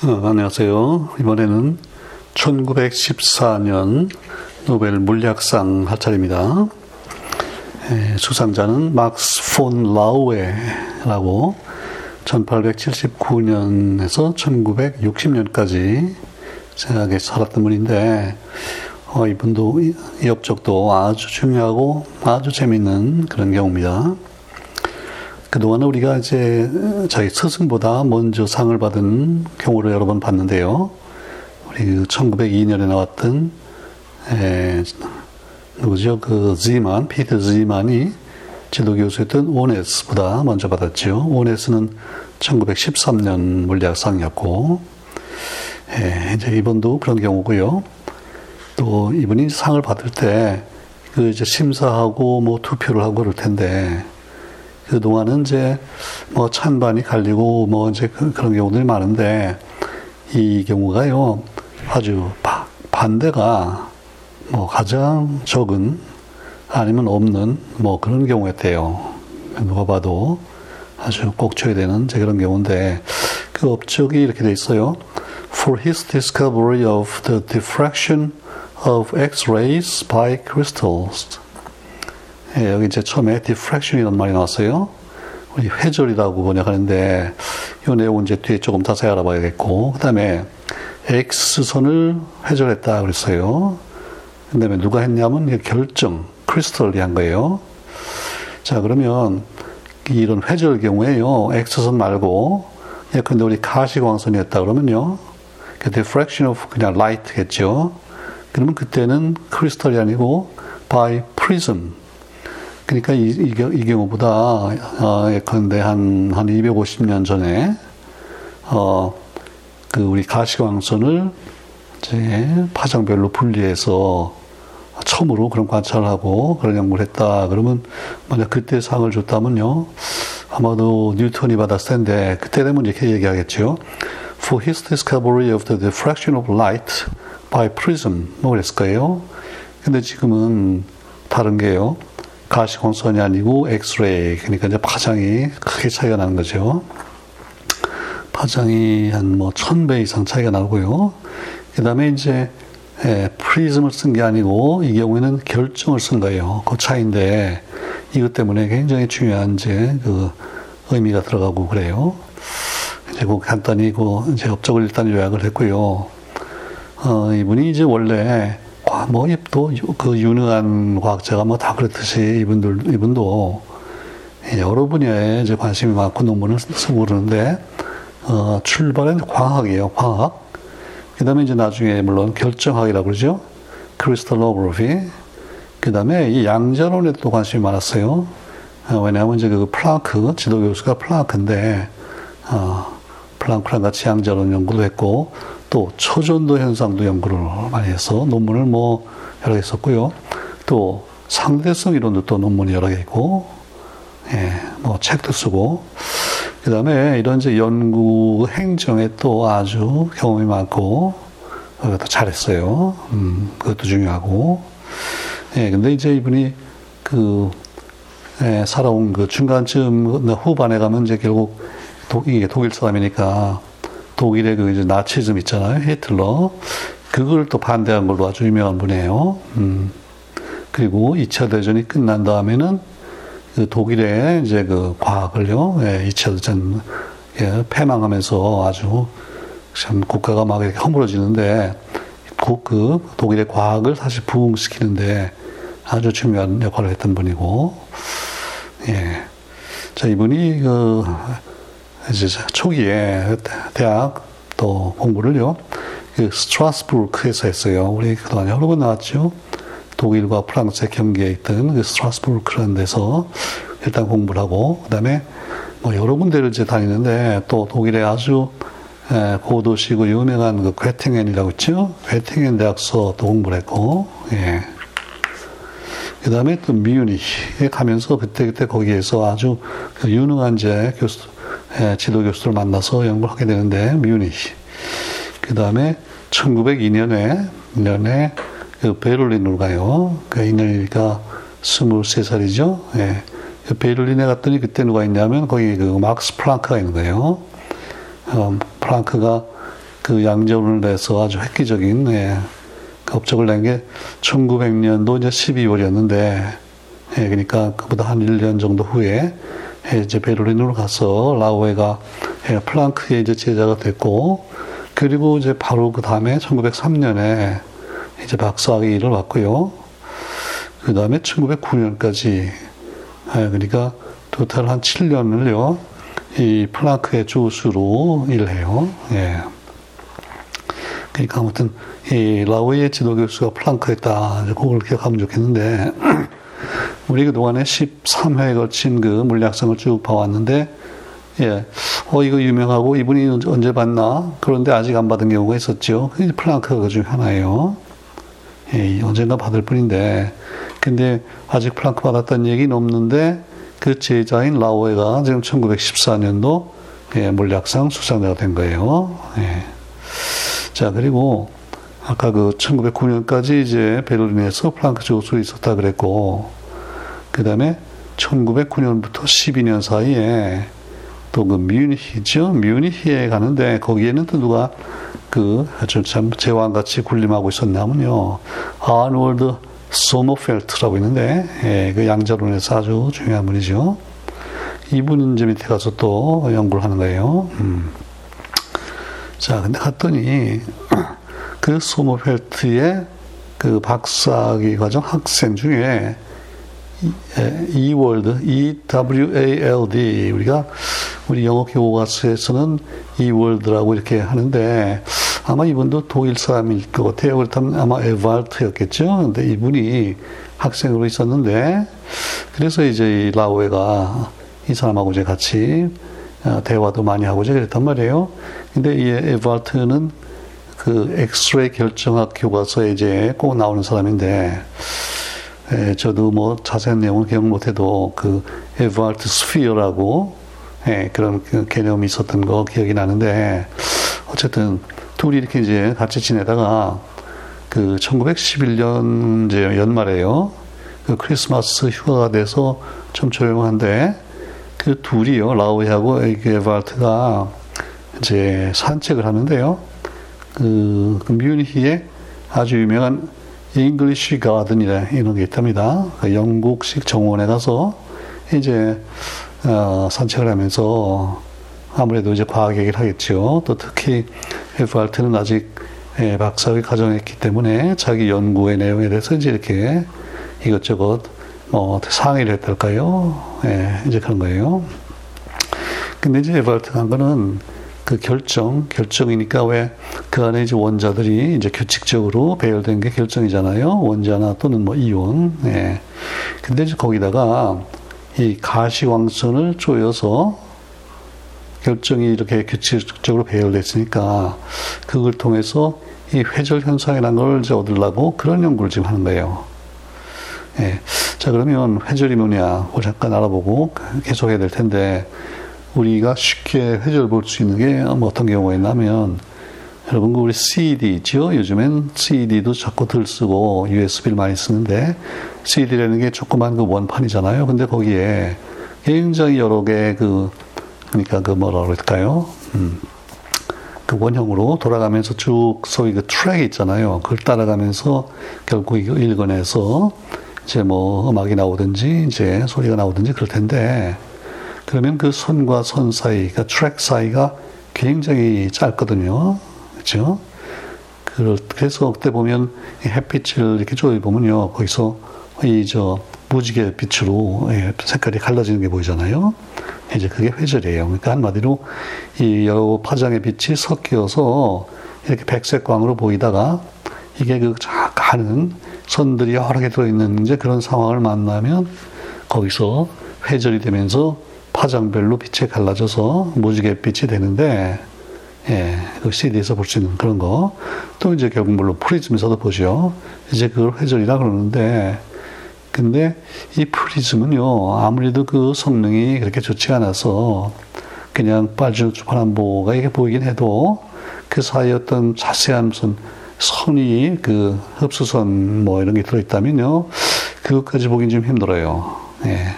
어, 안녕하세요. 이번에는 1914년 노벨 물리학상 할 차례입니다. 에, 수상자는 막스 폰 라우에라고 1879년에서 1960년까지 생각에 살았던 분인데 어, 이분도 이, 이 업적도 아주 중요하고 아주 재밌는 그런 경우입니다. 그동안은 우리가 이제 자기 스승보다 먼저 상을 받은 경우를 여러 번 봤는데요. 우리 1902년에 그 나왔던, 에, 누구죠? 그 지만, 피터 지만이 지도 교수였던 오네스보다 먼저 받았죠. 오네스는 1913년 물리학상이었고, 에, 이제 이번도 그런 경우고요. 또 이분이 상을 받을 때, 그 이제 심사하고 뭐 투표를 하고 그럴 텐데, 그동안은 이제 뭐 찬반이 갈리고 뭐 이제 그, 런 경우들이 많은데 이 경우가요 아주 바, 반대가 뭐 가장 적은 아니면 없는 뭐 그런 경우였대요. 누가 봐도 아주 꼭 쳐야 되는 그런 경우인데 그 업적이 이렇게 돼 있어요. For his discovery of the diffraction of X-rays by crystals. 예, 여기 이제 처음에 diffraction이라는 말이 나왔어요. 회절이라고 번역하는데 이 내용은 이제 뒤에 조금 자세히 알아봐야겠고 그 다음에 X선을 회절했다 그랬어요. 그 다음에 누가 했냐면 결정, 크리스털이 한 거예요. 자 그러면 이런 회절 경우에요. X선 말고 예컨대 우리 가시광선이었다 그러면요. 그 diffraction of 그냥 light겠죠. 그러면 그때는 크리스털이 아니고 by prism 그러니까 이, 이, 이 경우보다 어, 예컨대 한, 한 250년 전에 어, 그 우리 가시광선을 이제 파장별로 분리해서 처음으로 그런 관찰을 하고 그런 연구를 했다. 그러면 만약 그때 상을 줬다면요. 아마도 뉴턴이 받았을 텐데 그때 되면 이렇게 얘기하겠죠. For his discovery of the diffraction of light by prism 뭐 그랬을 거예요. 근데 지금은 다른 게요. 가시광선이 아니고 엑스레이 그러니까 이제 파장이 크게 차이가 나는 거죠. 파장이 한 뭐 천 배 이상 차이가 나고요. 그 다음에 이제 예, 프리즘을 쓴 게 아니고 이 경우에는 결정을 쓴 거예요. 그 차이인데 이것 때문에 굉장히 중요한 이제 그 의미가 들어가고 그래요. 이제 그 간단히 그 이제 업적을 일단 요약을 했고요. 어, 이분이 이제 원래 뭐또그 유능한 과학자가 뭐 다 그렇듯이 이분들 이분도 여러 분야에 이제 관심이 많고 논문을 쓰고 그러는데 어, 출발은 과학이에요, 과학. 그 다음에 이제 나중에 물론 결정학이라고 그러죠. 크리스탈로그래피. 그 다음에 이 양자론에 또 관심이 많았어요. 어, 왜냐하면 이제 그 플랑크, 지도 교수가 플랑크인데, 어, 플랑크랑 같이 양자론 연구도 했고, 또 초전도 현상도 연구를 많이 해서 논문을 뭐 여러 개 썼고요. 또 상대성 이론도 또 논문이 여러 개 있고, 예, 뭐 책도 쓰고, 그 다음에 이런 이제 연구 행정에 또 아주 경험이 많고, 그것도 잘했어요. 음, 그것도 중요하고. 예, 근데 이제 이분이 그, 예, 살아온 그 중간쯤 후반에 가면 이제 결국 독, 이게 독일 사람이니까 독일의 그 이제 나치즘 있잖아요. 히틀러. 그걸 또 반대한 걸로 아주 유명한 분이에요. 음. 그리고 2차 대전이 끝난 다음에는 그 독일의 이제 그 과학을요, 예, 2차 대전 예, 패망하면서 아주 참 국가가 막 이렇게 허물어지는데 그, 그 독일의 과학을 사실 부흥시키는데 아주 중요한 역할을 했던 분이고, 예. 자, 이분이 그 초기에 대학 또 공부를요, 그 스트라스부르크에서 했어요. 우리 그동안 여러 번 나왔죠. 독일과 프랑스의 경계에 있던 그 스트라스부르크라는 데서 일단 공부를 하고, 그 다음에 뭐 여러 군데를 이제 다니는데 또 독일의 아주 고도시고 유명한 그 괴팅엔이라고 있죠. 괴팅엔 대학서 또 공부를 했고, 예. 그 다음에 또 미유니에 가면서 그때그때 거기에서 아주 그 유능한 이제 교수, 예, 지도 교수를 만나서 연구를 하게 되는데 뮤니히. 그 다음에 1902년에 년에 그 베를린으로 가요. 그 이년이니까 23살이죠. 예. 그 베를린에 갔더니 그때 누가 있냐면 거기 그 막스 플랑크가 있는 거예요. 어, 플랑크가 그 양전을 내서 아주 획기적인 예, 그 업적을 낸 게 1900년도 이제 12월이었는데 예, 그러니까 그보다 한 1년 정도 후에 예, 이제 베를린으로 가서 라오에가 예, 플랑크의 이제 제자가 됐고 그리고 이제 바로 그 다음에 1903년에 이제 박사학위를 받고요. 그 다음에 1909년까지 예, 그러니까 토탈 한 7년을요 이 플랑크의 조수로 일해요. 예. 그러니까 아무튼 이 라오이의 지도 교수가 플랑크였다. 그걸 기억하면 좋겠는데 우리 그동안에 13회에 걸친 그 물리학상을 쭉 봐왔는데 예, 어 이거 유명하고 이분이 언제 봤나? 그런데 아직 안 받은 경우가 있었죠. 그게 플랑크가 그 중에 하나예요. 예, 언젠가 받을 뿐인데 근데 아직 플랑크 받았다는 얘기는 없는데 그 제자인 라오에가 지금 1914년도 예, 물리학상 수상자가 된 거예요. 예. 자, 그리고 아까 그 1909년까지 이제 베를린에서 플랑크 조수로 있었다 그랬고, 그 다음에 1909년부터 12년 사이에 또 그 뮤니히죠. 뮤니히에 가는데 거기에는 또 누가 그 아주 참 제왕같이 군림하고 있었냐면요. 아놀드 소머펠트라고 있는데, 예, 그 양자론에서 아주 중요한 분이죠. 이분 이제 밑에 가서 또 연구를 하는 거예요. 음. 자, 근데 갔더니 그 소머펠트의 그 박사학위 과정 학생 중에 이월드, E-W-A-L-D, 우리가 우리 영어 교과서에서는 이월드라고 이렇게 하는데 아마 이분도 독일 사람일 것 같아요. 그렇다면 아마 에발트였겠죠. 근데 이분이 학생으로 있었는데 그래서 이제 이 라오에가 이 사람하고 이제 같이 어, 대화도 많이 하고 이제 그랬단 말이에요. 근데 이 에발트는 그 엑스레이 결정학 교과서에 이제 꼭 나오는 사람인데 에, 저도 뭐 자세한 내용을 기억 못해도 그 에발트 sphere라고 예, 그런 그 개념이 있었던 거 기억이 나는데 어쨌든 둘이 이렇게 이제 같이 지내다가 그 1911년 이제 연말에요. 그 크리스마스 휴가가 돼서 좀 조용한데 그 둘이요 라우에하고 에발트가 이제 산책을 하는데요. 그, 그 뮤니히에 아주 유명한 English Garden이라 이런 게 있답니다. 그 영국식 정원에 가서 이제 어, 산책을 하면서 아무래도 이제 과학 얘기를 하겠죠. 또 특히 에프알트는 아직 예, 박사학위 과정했기 때문에 자기 연구의 내용에 대해서 이제 이렇게 이것저것 뭐 상의를 했달까요? 예, 이제 그런 거예요. 근데 이제 에버트가 한 거는 그 결정, 결정이니까 왜 그 안에 이제 원자들이 이제 규칙적으로 배열된 게 결정이잖아요. 원자나 또는 뭐 이온. 예. 근데 이제 거기다가 이 가시광선을 쪼여서 결정이 이렇게 규칙적으로 배열됐으니까 그걸 통해서 이 회절 현상이라는 걸 이제 얻으려고 그런 연구를 지금 하는 거예요. 예. 자, 그러면 회절이 뭐냐, 그 잠깐 알아보고 계속 해야 될 텐데, 우리가 쉽게 회절 볼수 있는 게뭐 어떤 경우가 있냐면, 여러분, 그 우리 CD 있죠? 요즘엔 CD도 자꾸 들 쓰고 USB를 많이 쓰는데, CD라는 게 조그만 그 원판이잖아요. 근데 거기에 굉장히 여러 개 그, 그러니까 그 뭐라 그럴까요? 음. 그 원형으로 돌아가면서 쭉 소위 그 트랙이 있잖아요. 그걸 따라가면서 결국 이거 읽어내서 이제 뭐 음악이 나오든지 이제 소리가 나오든지 그럴 텐데 그러면 그 선과 선 사이, 그 트랙 사이가 굉장히 짧거든요. 그렇죠? 그래서 그때 보면 햇빛을 이렇게 조여 보면요. 거기서 이 저 무지개 빛으로 예, 색깔이 갈라지는 게 보이잖아요. 이제 그게 회절이에요. 그러니까 한마디로 이 여러 파장의 빛이 섞여서 이렇게 백색광으로 보이다가 이게 그 가는 선들이 여러 개 들어있는 이제 그런 상황을 만나면 거기서 회절이 되면서 파장별로 빛이 갈라져서 무지개 빛이 되는데 예, 그 CD에서 볼 수 있는 그런 거. 또 이제 결국 물론 프리즘에서도 보죠. 이제 그걸 회절이라 그러는데 근데 이 프리즘은요, 아무래도 그 성능이 그렇게 좋지 않아서 그냥 빨주파란보가 이게 보이긴 해도 그 사이에 어떤 자세한 무슨 선이 그 흡수선 뭐 이런 게 들어있다면요, 그것까지 보긴 좀 힘들어요. 예.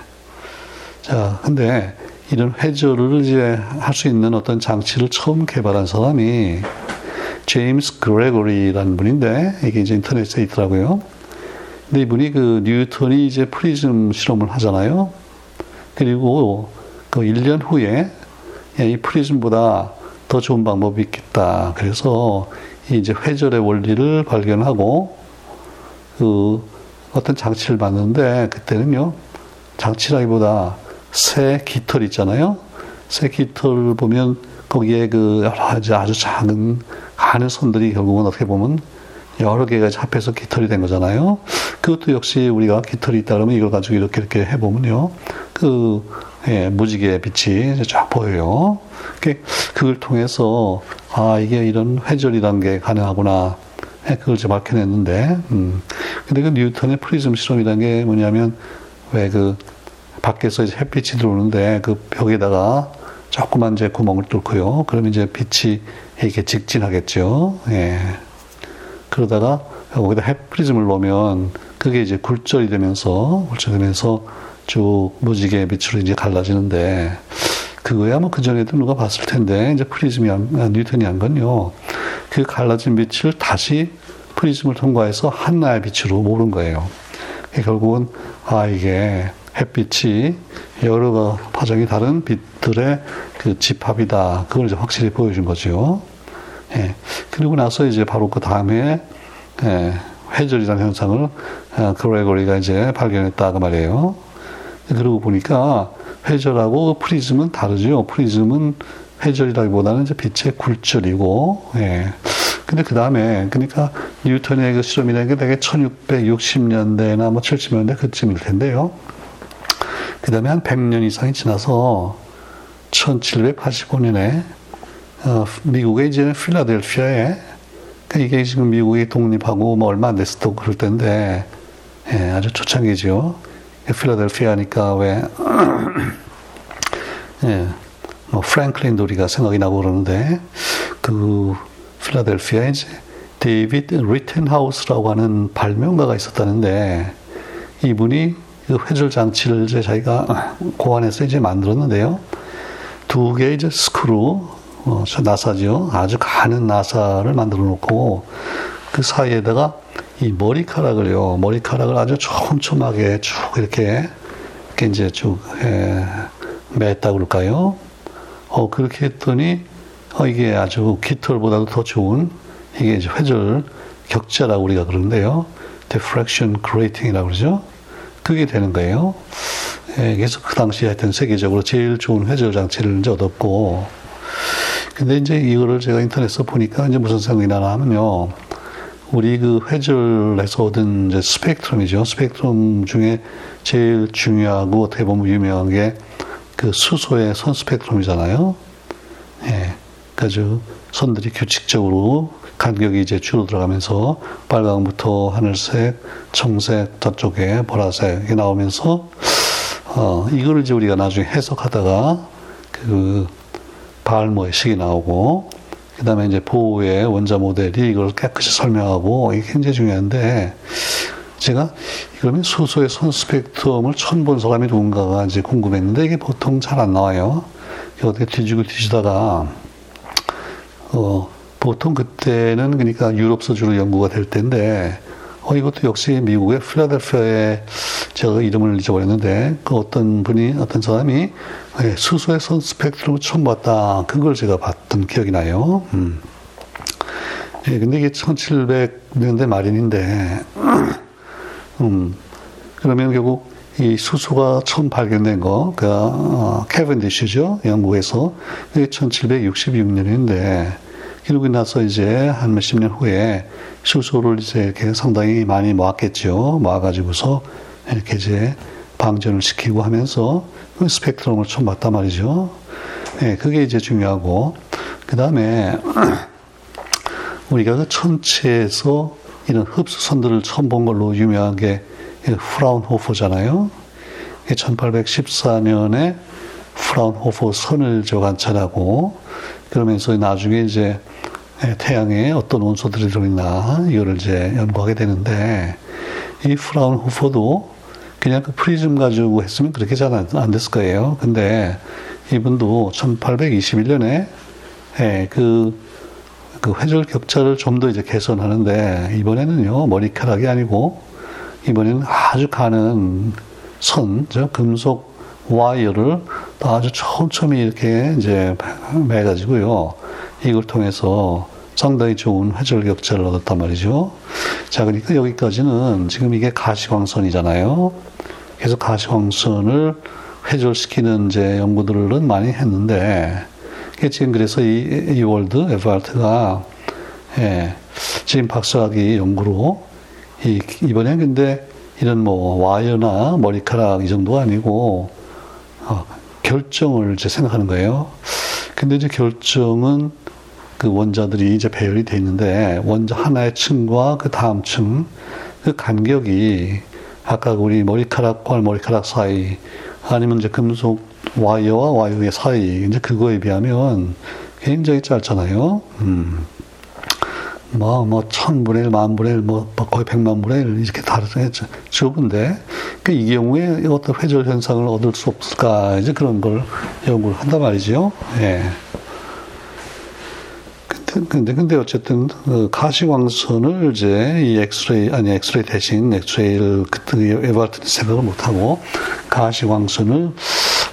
자, 근데 이런 회절을 이제 할 수 있는 어떤 장치를 처음 개발한 사람이 제임스 그레고리라는 분인데 이게 이제 인터넷에 있더라고요. 근데 이분이 그 뉴턴이 이제 프리즘 실험을 하잖아요. 그리고 그 1년 후에 이 프리즘보다 더 좋은 방법이 있겠다. 그래서 이제 회절의 원리를 발견하고 그 어떤 장치를 봤는데 그때는요 장치라기보다 새 깃털 있잖아요. 새 깃털을 보면 거기에 그 여러 가지 아주 작은 가는 선들이 결국은 어떻게 보면 여러 개가 합해서 깃털이 된 거잖아요. 그것도 역시 우리가 깃털이 있다 그러면 이걸 가지고 이렇게 이렇게 해보면요. 그, 예, 무지개 빛이 쫙 보여요. 그걸 통해서, 아, 이게 이런 회절이라는 게 가능하구나. 예, 그걸 이제 밝혀냈는데, 음. 근데 그 뉴턴의 프리즘 실험이라는 게 뭐냐면, 왜 그, 밖에서 이제 햇빛이 들어오는데 그 벽에다가 조그만 이제 구멍을 뚫고요. 그러면 이제 빛이 이렇게 직진하겠죠. 예. 그러다가 거기다 햇프리즘을 넣으면 그게 이제 굴절이 되면서 굴절이 되면서 쭉 무지개 빛으로 이제 갈라지는데 그거야 뭐 그전에도 누가 봤을 텐데 이제 프리즘이 한, 아, 뉴턴이 한 건요. 그 갈라진 빛을 다시 프리즘을 통과해서 하나의 빛으로 모은 거예요. 결국은 아 이게 햇빛이 여러 파장이 다른 빛들의 그 집합이다. 그걸 이제 확실히 보여준 거죠. 예. 그리고 나서 이제 바로 그 다음에 예, 회절이라는 현상을 어, 그레고리가 이제 발견했다고 말이에요. 그러고 보니까 회절하고 프리즘은 다르죠. 프리즘은 회절이라기보다는 이제 빛의 굴절이고, 예. 근데 그 다음에, 그러니까 뉴턴의 그 실험이라는 게 되게 1660년대나 뭐 70년대 그쯤일 텐데요. 그 다음에 한 100년 이상이 지나서 1785년에 어, 미국의 이제 필라델피아에 그러니까 이게 지금 미국이 독립하고 뭐 얼마 안 됐을 때 그럴 때인데 예, 아주 초창기죠. 필라델피아니까 왜 예, 뭐 프랭클린 도리가 생각이 나고 그러는데 그 필라델피아에 이제 데이비드 리텐하우스라고 하는 발명가가 있었다는데 이분이 그 회절 장치를 이제 자기가 고안해서 이제 만들었는데요. 두 개의 이제 스크루, 어, 나사죠. 아주 가는 나사를 만들어 놓고 그 사이에다가 이 머리카락을요, 머리카락을 아주 촘촘하게 쭉 이렇게, 이렇게 이제 쭉, 에, 맸다 그럴까요? 어, 그렇게 했더니, 어, 이게 아주 깃털보다도 더 좋은, 이게 이제 회절 격자라고 우리가 그러는데요. diffraction grating이라고 그러죠. 그게 되는 거예요. 예, 그래서 그 당시에 하여튼 세계적으로 제일 좋은 회절 장치를 이제 얻었고, 근데 이제 이거를 제가 인터넷에서 보니까 이제 무슨 생각이 나나 하면요. 우리 그 회절에서 얻은 이제 스펙트럼이죠. 스펙트럼 중에 제일 중요하고 어떻게 유명한 게 그 수소의 선 스펙트럼이잖아요. 예. 그래서 선들이 규칙적으로 간격이 이제 줄어들어가면서 빨강부터 하늘색, 청색, 저쪽에 보라색이 나오면서 어, 이거를 이제 우리가 나중에 해석하다가 그 발모의 식이 나오고 그 다음에 이제 보호의 원자 모델이 이걸 깨끗이 설명하고 이게 굉장히 중요한데 제가 그러면 수소의 선 스펙트럼을 처음 본 사람이 누군가가 이제 궁금했는데 이게 보통 잘 안 나와요. 어떻게 뒤지고 뒤지다가 어 보통 그때는 그러니까 유럽서 주로 연구가 될 텐데 어 이것도 역시 미국의 필라델피아에 제가 이름을 잊어버렸는데 그 어떤 분이 어떤 사람이 예, 수소의 선 스펙트럼을 처음 봤다 그걸 제가 봤던 기억이 나요. 음. 예, 근데 이게 1700년대 말인데 음. 그러면 결국 이 수소가 처음 발견된 거, 그, 어, 캐ven디시죠. 영국에서. 이게 1766년인데, 그러고 나서 이제 한 몇십 년 후에 수소를 이제 이렇게 상당히 많이 모았겠죠. 모아가지고서 이렇게 이제 방전을 시키고 하면서 그 스펙트럼을 처음 봤단 말이죠. 예, 그게 이제 중요하고, 그 다음에 우리가 그 천체에서 이런 흡수선들을 처음 본 걸로 유명한 게 프라운호퍼잖아요. 1814년에 프라운호퍼 선을 저 관찰하고 그러면서 나중에 이제 태양에 어떤 원소들이 들어있나 이거를 이제 연구하게 되는데 이 프라운호퍼도 그냥 그 프리즘 가지고 했으면 그렇게 잘 안 됐을 거예요. 근데 이분도 1821년에 그그 회절 격차를 좀 더 이제 개선하는데 이번에는요 머리카락이 아니고 이번에는 아주 가는 선, 저 금속 와이어를 아주 촘촘히 이렇게 이제 매가지고요. 이걸 통해서 상당히 좋은 회절 격차를 얻었단 말이죠. 자, 그러니까 여기까지는 지금 이게 가시광선이잖아요. 그래서 가시광선을 회절시키는 이제 연구들은 많이 했는데, 지금 그래서 이, 이 월드 에버트가 예, 지금 박사학위 연구로 이, 이번엔 근데 이런 뭐 와이어나 머리카락 이 정도가 아니고 어, 결정을 이제 생각하는 거예요. 근데 이제 결정은 그 원자들이 이제 배열이 돼 있는데 원자 하나의 층과 그 다음 층 그 간격이 아까 우리 머리카락과 머리카락 사이 아니면 이제 금속 와이어와 와이어의 사이 이제 그거에 비하면 굉장히 짧잖아요. 음. 뭐, 뭐, 천분의 일, 만분의 일, 뭐, 뭐, 거의 백만분의 일, 이렇게 다르게 좁은데, 그 이 경우에 어떤 회절 현상을 얻을 수 없을까, 이제 그런 걸 연구를 한단 말이죠. 예. 근데, 근데, 근데 어쨌든, 그 가시광선을 이제 이 엑스레이, 아니, 엑스레이 대신 엑스레이를 그때 에바르트는 생각을 못하고, 가시광선을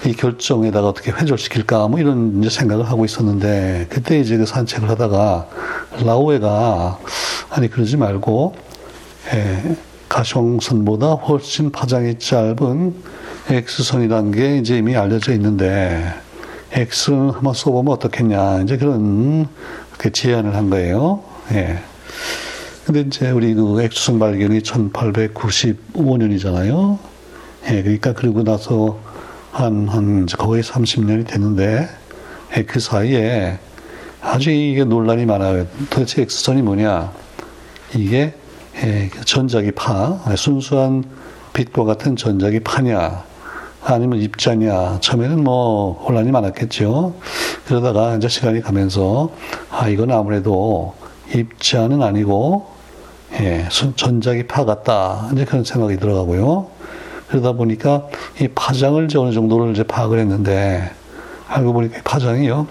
이 결정에다가 어떻게 회절시킬까 뭐 이런 이제 생각을 하고 있었는데 그때 이제 그 산책을 하다가 라오에가 아니 그러지 말고 예, 가시광선보다 훨씬 파장이 짧은 X선이라는 게 이제 이미 알려져 있는데 X는 한번 써보면 어떻겠냐 이제 그런 그 제안을 한 거예요. 예. 근데 이제 우리 그 X선 발견이 1895년이잖아요. 예, 그러니까 그리고 나서 한, 한, 거의 30년이 됐는데, 예, 그 사이에 아주 이게 논란이 많아요. 도대체 X선이 뭐냐? 이게 예, 전자기 파, 순수한 빛과 같은 전자기 파냐, 아니면 입자냐. 처음에는 뭐 혼란이 많았겠죠. 그러다가 이제 시간이 가면서, 아, 이건 아무래도 입자는 아니고, 예, 전자기 파 같다. 이제 그런 생각이 들어가고요. 그러다 보니까 이 파장을 이제 어느 정도를 이제 파악을 했는데 알고 보니까 파장이요.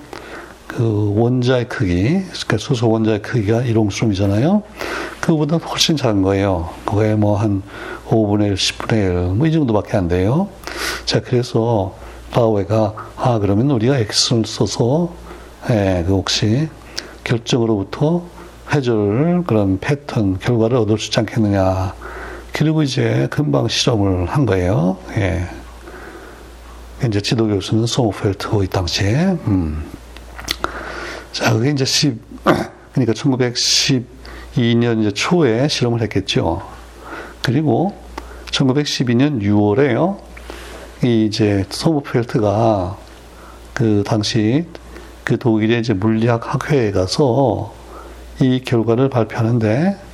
그 원자의 크기, 그러니까 수소 원자의 크기가 1옹수름이잖아요. 그거보다 훨씬 작은 거예요. 그거에 뭐 한 5분의 1, 10분의 1, 뭐 이 정도밖에 안 돼요. 자, 그래서 라오웨가, 아, 그러면 우리가 X를 써서, 예, 그 혹시 결정으로부터 회절 그런 패턴, 결과를 얻을 수 있지 않겠느냐. 그리고 이제 금방 실험을 한 거예요. 예. 이제 지도 교수는 소모펠트고 이 당시에. 음. 자, 그게 이제 10, 그러니까 1912년 이제 초에 실험을 했겠죠. 그리고 1912년 6월에요. 이 이제 소모펠트가 그 당시 그 독일의 이제 물리학 학회에 가서 이 결과를 발표하는데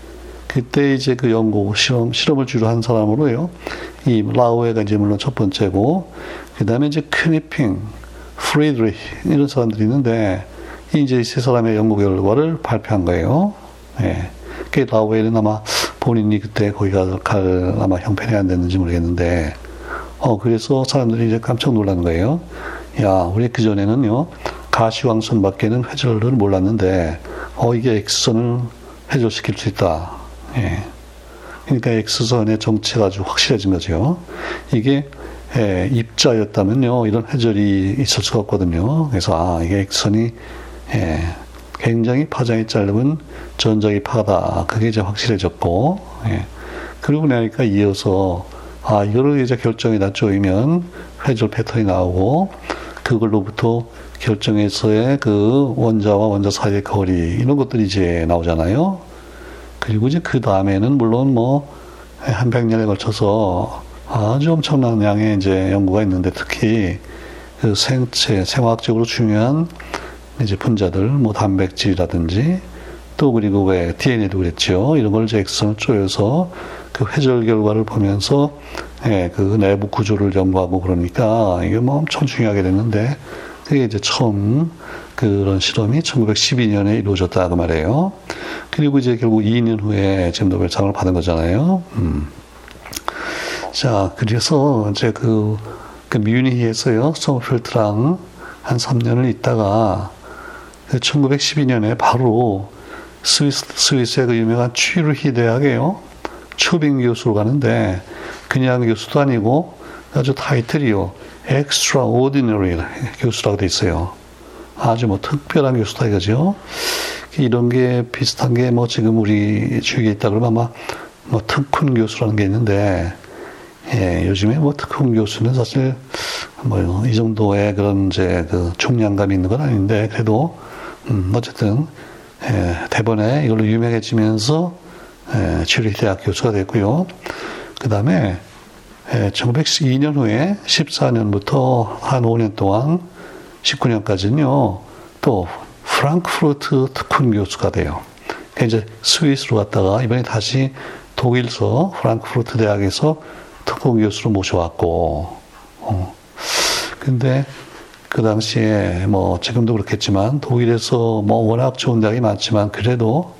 그때 이제 그 연구 실험 실험을 주로 한 사람으로요. 이 라우에가 이제 물론 첫 번째고 그 다음에 이제 크니핑, 프리드리 이런 사람들이 있는데 이제 세 사람의 연구 결과를 발표한 거예요. 예. 그 라우에는 아마 본인이 그때 거기 가서 갈 아마 형편이 안 됐는지 모르겠는데 어 그래서 사람들이 이제 깜짝 놀란 거예요. 야 우리 그 전에는요 가시광선 밖에는 회절을 몰랐는데 어 이게 X선을 회절시킬 수 있다. 예. 그러니까 X선의 정체가 아주 확실해진 거죠. 이게 예, 입자였다면요, 이런 회절이 있을 수가 없거든요. 그래서 아, 이게 X선이 예, 굉장히 파장이 짧은 전자기 파다. 그게 이제 확실해졌고, 예. 그러고 나니까 이어서 아, 이거를 이제 결정에다 쪼이면 회절 패턴이 나오고, 그걸로부터 결정에서의 그 원자와 원자 사이의 거리, 이런 것들이 이제 나오잖아요. 그리고 이제 그 다음에는 물론 뭐 한 백 년에 걸쳐서 아주 엄청난 양의 이제 연구가 있는데 특히 그 생체, 생화학적으로 중요한 이제 분자들, 뭐 단백질이라든지 또 그리고 왜 DNA도 그랬죠. 이런 걸 이제 엑선을 쪼여서 그 회절 결과를 보면서 예, 그 내부 구조를 연구하고 그러니까 이게 뭐 엄청 중요하게 됐는데 그게 이제 처음 그런 실험이 1912년에 이루어졌다 그 말이에요. 그리고 이제 결국 2년 후에 지금 노벨상을 받은 거잖아요. 음. 자, 그래서 이제 그, 그 뮤니히에서요, 소머펠트랑 한 3년을 있다가 1912년에 바로 스위스, 스위스의 그 유명한 취르히 대학에요. 추빙 교수로 가는데 그냥 교수도 아니고 아주 타이틀이요. Extraordinary 교수라고 돼 있어요. 아주 뭐 특별한 교수다 이거죠. 이런 게 비슷한 게 뭐 지금 우리 주위에 있다 그러면 아마 뭐 특훈 교수라는 게 있는데 예, 요즘에 뭐 특훈 교수는 사실 뭐 이 정도의 그런 이제 그 중량감이 있는 건 아닌데 그래도 음 어쨌든 예, 대번에 이걸로 유명해지면서 예, 츄리히 대학 교수가 됐고요. 그 다음에 예, 1912년 후에 14년부터 한 5년 동안 19년까지는요. 또 프랑크푸르트 특훈 교수가 돼요. 이제 스위스로 갔다가 이번에 다시 독일서 프랑크푸르트 대학에서 특훈 교수로 모셔왔고, 어. 근데 그 당시에 뭐 지금도 그렇겠지만 독일에서 뭐 워낙 좋은 대학이 많지만 그래도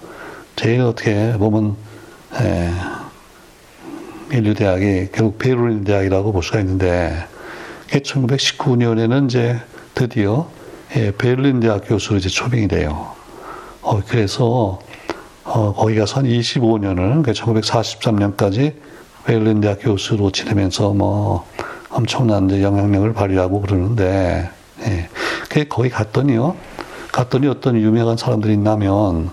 제일 어떻게 보면 에, 인류 대학이 결국 베를린 대학이라고 볼 수가 있는데 1919년에는 이제 드디어 예, 베를린 대학 교수로 이제 초빙이 돼요. 어, 그래서 어, 거기 가서 한 25년을, 그러니까 1943년까지 베를린 대학 교수로 지내면서 뭐 엄청난 이제 영향력을 발휘하고 그러는데, 예. 그 거기 갔더니요. 갔더니 어떤 유명한 사람들이 있냐면,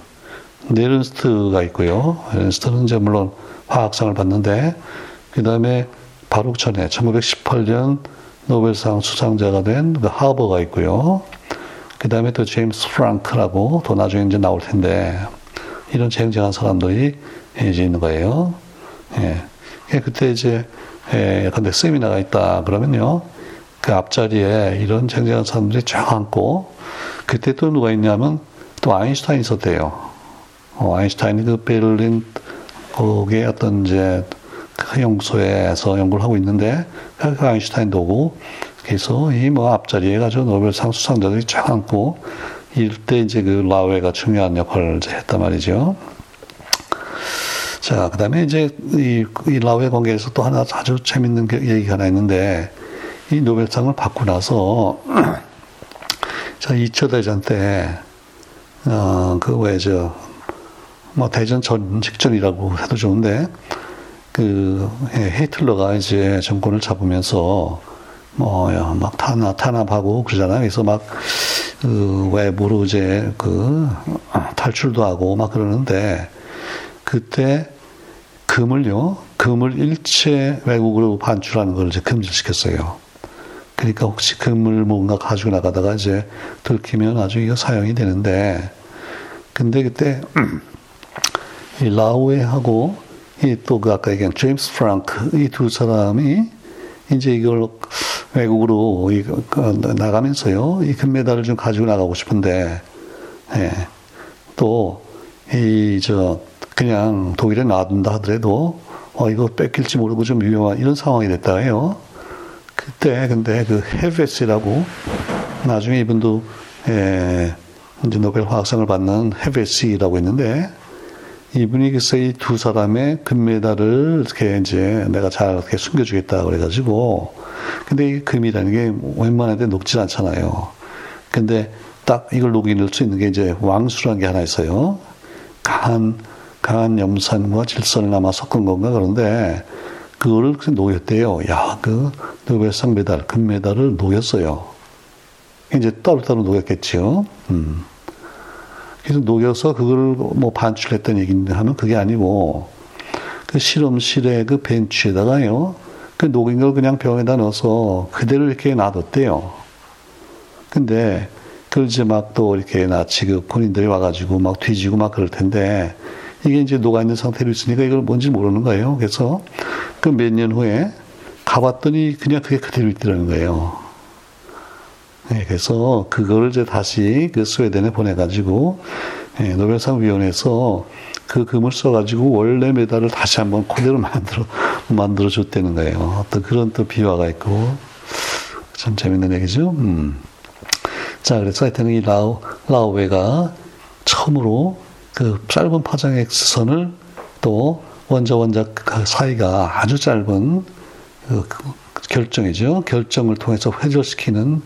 네른스트가 있고요. 네른스트는 이제 물론 화학상을 받는데, 그 다음에 바로 전에 1918년 노벨상 수상자가 된 그 하버가 있고요. 그 다음에 또 제임스 프랑크라고 또 나중에 이제 나올 텐데, 이런 쟁쟁한 사람들이 이제 있는 거예요. 예. 그때 이제, 예, 내 세미나가 있다 그러면요. 그 앞자리에 이런 쟁쟁한 사람들이 쫙 앉고, 그때 또 누가 있냐면 또 아인슈타인 있었대요. 어, 아인슈타인이 그 베를린 거기에 어떤 이제 그 연구소에서 연구를 하고 있는데, 그 아인슈타인도 오고, 그래서 이 뭐 앞자리에 가지고 노벨상 수상자들이 쫙 앉고, 이때 이제 그 라웨가 중요한 역할을 했단 말이죠. 자, 그 다음에 이제 이, 이 라웨 관계에서 또 하나 아주 재밌는 얘기가 하나 있는데, 이 노벨상을 받고 나서, 자, 2차 대전 때, 어, 그 왜, 저, 뭐, 대전 전 직전이라고 해도 좋은데, 그, 예, 히틀러가 이제 정권을 잡으면서, 뭐, 막 탄압, 탄압하고 그러잖아요. 그래서 막, 그 외부로 이제 그 탈출도 하고 막 그러는데 그때 금을요 금을 일체 외국으로 반출하는 걸 이제 금지시켰어요. 그러니까 혹시 금을 뭔가 가지고 나가다가 이제 들키면 아주 이거 사용이 되는데 근데 그때 이 라우에하고 이또그 아까 얘기한 제임스 프랑크 이 두 사람이 이제 이걸 외국으로 그, 나가면서요, 이 금메달을 좀 가지고 나가고 싶은데, 예, 또, 이, 저, 그냥 독일에 놔둔다 하더라도, 어, 이거 뺏길지 모르고 좀 위험한 이런 상황이 됐다 해요. 그때, 근데 그 헤베스라고, 나중에 이분도, 예, 이제 노벨 화학상을 받는 헤베스라고 있는데, 이분이 글쎄 이두 사람의 금메달을 이렇게 이제 내가 잘 이렇게 숨겨주겠다 그래가지고 근데 이 금이라는 게 웬만한 데 녹지 않잖아요. 근데 딱 이걸 녹이 넣을 수 있는 게 이제 왕수라는 게 하나 있어요. 강한 강한 염산과 질산을 남아 섞은 건가 그런데 그거를 녹였대요. 야, 그 노벨상 메달, 금메달을 녹였어요. 이제 따로따로 녹였겠죠. 음. 그래서 녹여서 그걸 뭐 반출했던 얘기인데 하면 그게 아니고 그 실험실에 그 벤치에다가요. 그 녹인 걸 그냥 병에다 넣어서 그대로 이렇게 놔뒀대요. 근데 그걸 이제 막 또 이렇게 나치 그 군인들이 와가지고 막 뒤지고 막 그럴 텐데 이게 이제 녹아 있는 상태로 있으니까 이걸 뭔지 모르는 거예요. 그래서 그 몇 년 후에 가봤더니 그냥 그게 그대로 있더라는 거예요. 네, 그래서 그걸 이제 다시 그 스웨덴에 보내가지고 예, 노벨상 위원회에서 그 금을 써가지고 원래 메달을 다시 한번 그대로 만들어 만들어 줬다는 거예요. 어떤 그런 또 비화가 있고 참 재밌는 얘기죠. 음. 자, 그래서 하여튼 이 라우 라우웨가 처음으로 그 짧은 파장 X선을 또 원자 원자 그 사이가 아주 짧은 그 결정이죠. 결정을 통해서 회절시키는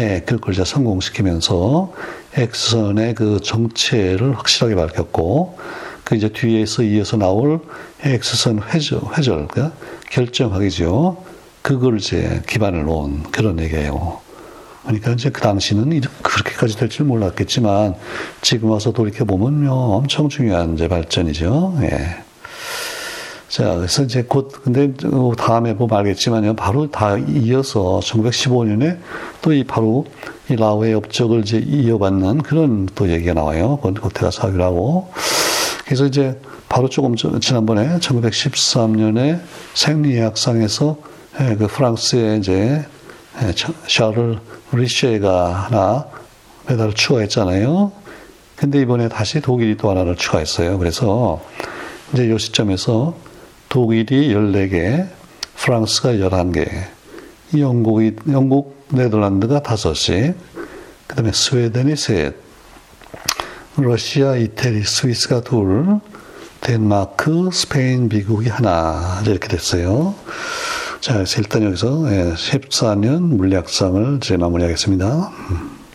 예, 이제 성공시키면서 X선의 그 정체를 확실하게 밝혔고, 그 이제 뒤에서 이어서 나올 X선 회절, 회절, 그 결정하기죠. 그걸 이제 기반을 놓은 그런 얘기예요. 그러니까 이제 그 당시는 그렇게까지 될 줄 몰랐겠지만 지금 와서 돌이켜 보면 엄청 중요한 이제 발전이죠. 예. 자, 그래서 이제 곧, 근데 다음에 보면 알겠지만요. 바로 다 이어서 1915년에 또 이 바로 이 라오의 업적을 이제 이어받는 그런 또 얘기가 나와요. 그때가 사유라고. 그래서 이제 바로 조금 지난번에 1913년에 생리학상에서 예, 그 프랑스의 이제 예, 샤를 리쉐가 하나 메달을 추가했잖아요. 근데 이번에 다시 독일이 또 하나를 추가했어요. 그래서 이제 이 시점에서 독일이 14개, 프랑스가 11개, 영국이, 영국, 네덜란드가 5씩, 그 다음에 스웨덴이 셋, 러시아, 이태리, 스위스가 둘, 덴마크, 스페인, 미국이 하나, 이렇게 됐어요. 자, 일단 여기서 14년 예, 물리학상을 이제 마무리하겠습니다. 음.